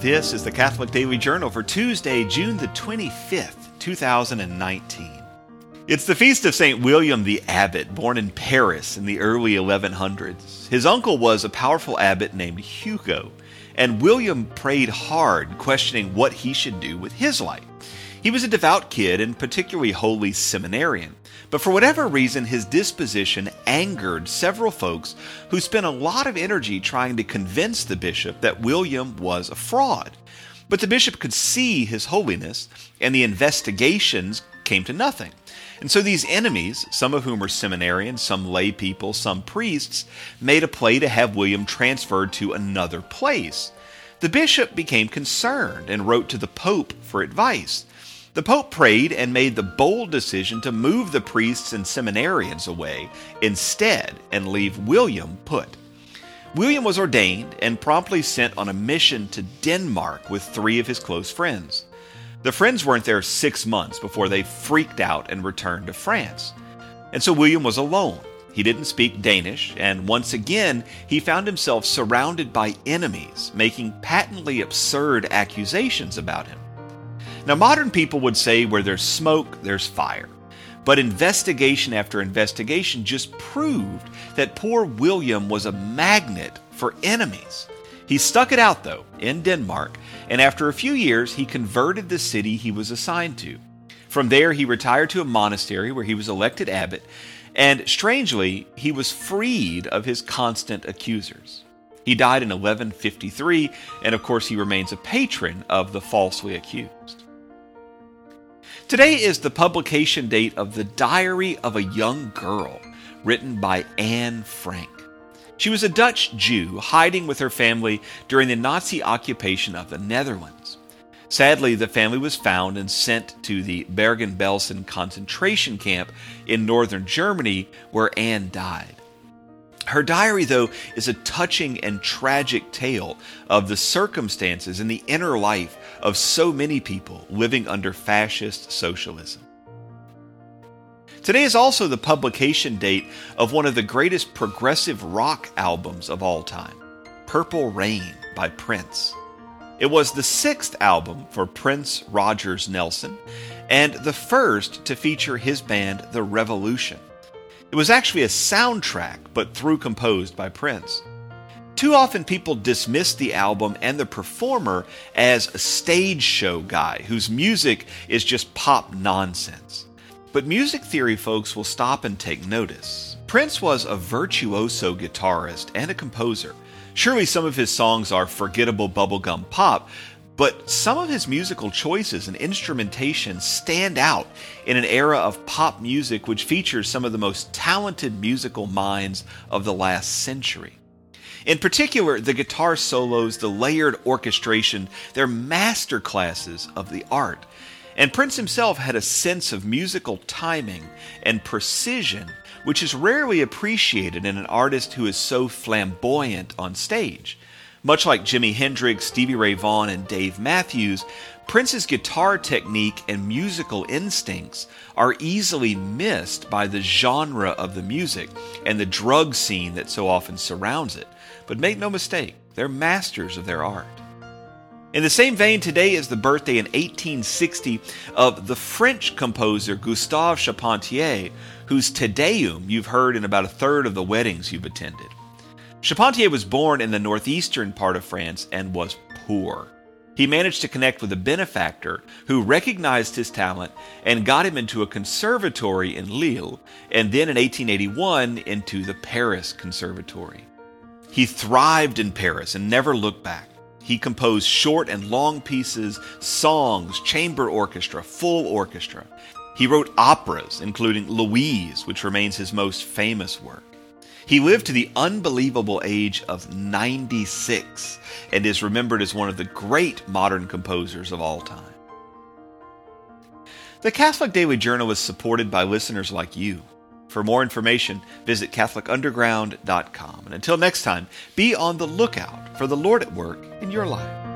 This is the Catholic Daily Journal for Tuesday, June the 25th, 2019. It's the feast of St. William the Abbot, born in Paris in the early 1100s. His uncle was a powerful abbot named Hugo, and William prayed hard, questioning what he should do with his life. He was a devout kid and particularly holy seminarian, but for whatever reason, his disposition angered several folks who spent a lot of energy trying to convince the bishop that William was a fraud. But the bishop could see his holiness, and the investigations came to nothing. And so these enemies, some of whom were seminarians, some lay people, some priests, made a play to have William transferred to another place. The bishop became concerned and wrote to the pope for advice. The Pope prayed and made the bold decision to move the priests and seminarians away instead and leave William put. William was ordained and promptly sent on a mission to Denmark with three of his close friends. The friends weren't there six months before they freaked out and returned to France. And so William was alone. He didn't speak Danish, and once again, he found himself surrounded by enemies, making patently absurd accusations about him. Now, modern people would say where there's smoke, there's fire. But investigation after investigation just proved that poor William was a magnet for enemies. He stuck it out, though, in Denmark, and after a few years, he converted the city he was assigned to. From there, he retired to a monastery where he was elected abbot, and strangely, he was freed of his constant accusers. He died in 1153, and of course, he remains a patron of the falsely accused. Today is the publication date of The Diary of a Young Girl, written by Anne Frank. She was a Dutch Jew hiding with her family during the Nazi occupation of the Netherlands. Sadly, the family was found and sent to the Bergen-Belsen concentration camp in northern Germany, where Anne died. Her diary, though, is a touching and tragic tale of the circumstances and the inner life of so many people living under fascist socialism. Today is also the publication date of one of the greatest progressive rock albums of all time, Purple Rain by Prince. It was the sixth album for Prince Rogers Nelson and the first to feature his band The Revolution. It was actually a soundtrack, but through composed by Prince. Too often people dismiss the album and the performer as a stage show guy whose music is just pop nonsense. But music theory folks will stop and take notice. Prince was a virtuoso guitarist and a composer. Surely some of his songs are forgettable bubblegum pop, but some of his musical choices and instrumentation stand out in an era of pop music which features some of the most talented musical minds of the last century. In particular, the guitar solos, the layered orchestration, they're masterclasses of the art. And Prince himself had a sense of musical timing and precision, which is rarely appreciated in an artist who is so flamboyant on stage. Much like Jimi Hendrix, Stevie Ray Vaughan, and Dave Matthews, Prince's guitar technique and musical instincts are easily missed by the genre of the music and the drug scene that so often surrounds it. But make no mistake, they're masters of their art. In the same vein, today is the birthday in 1860 of the French composer Gustave Charpentier, whose Te Deum you've heard in about a third of the weddings you've attended. Charpentier was born in the northeastern part of France and was poor. He managed to connect with a benefactor who recognized his talent and got him into a conservatory in Lille, and then in 1881 into the Paris Conservatory. He thrived in Paris and never looked back. He composed short and long pieces, songs, chamber orchestra, full orchestra. He wrote operas, including Louise, which remains his most famous work. He lived to the unbelievable age of 96 and is remembered as one of the great modern composers of all time. The Catholic Daily Journal is supported by listeners like you. For more information, visit CatholicUnderground.com. And until next time, be on the lookout for the Lord at work in your life.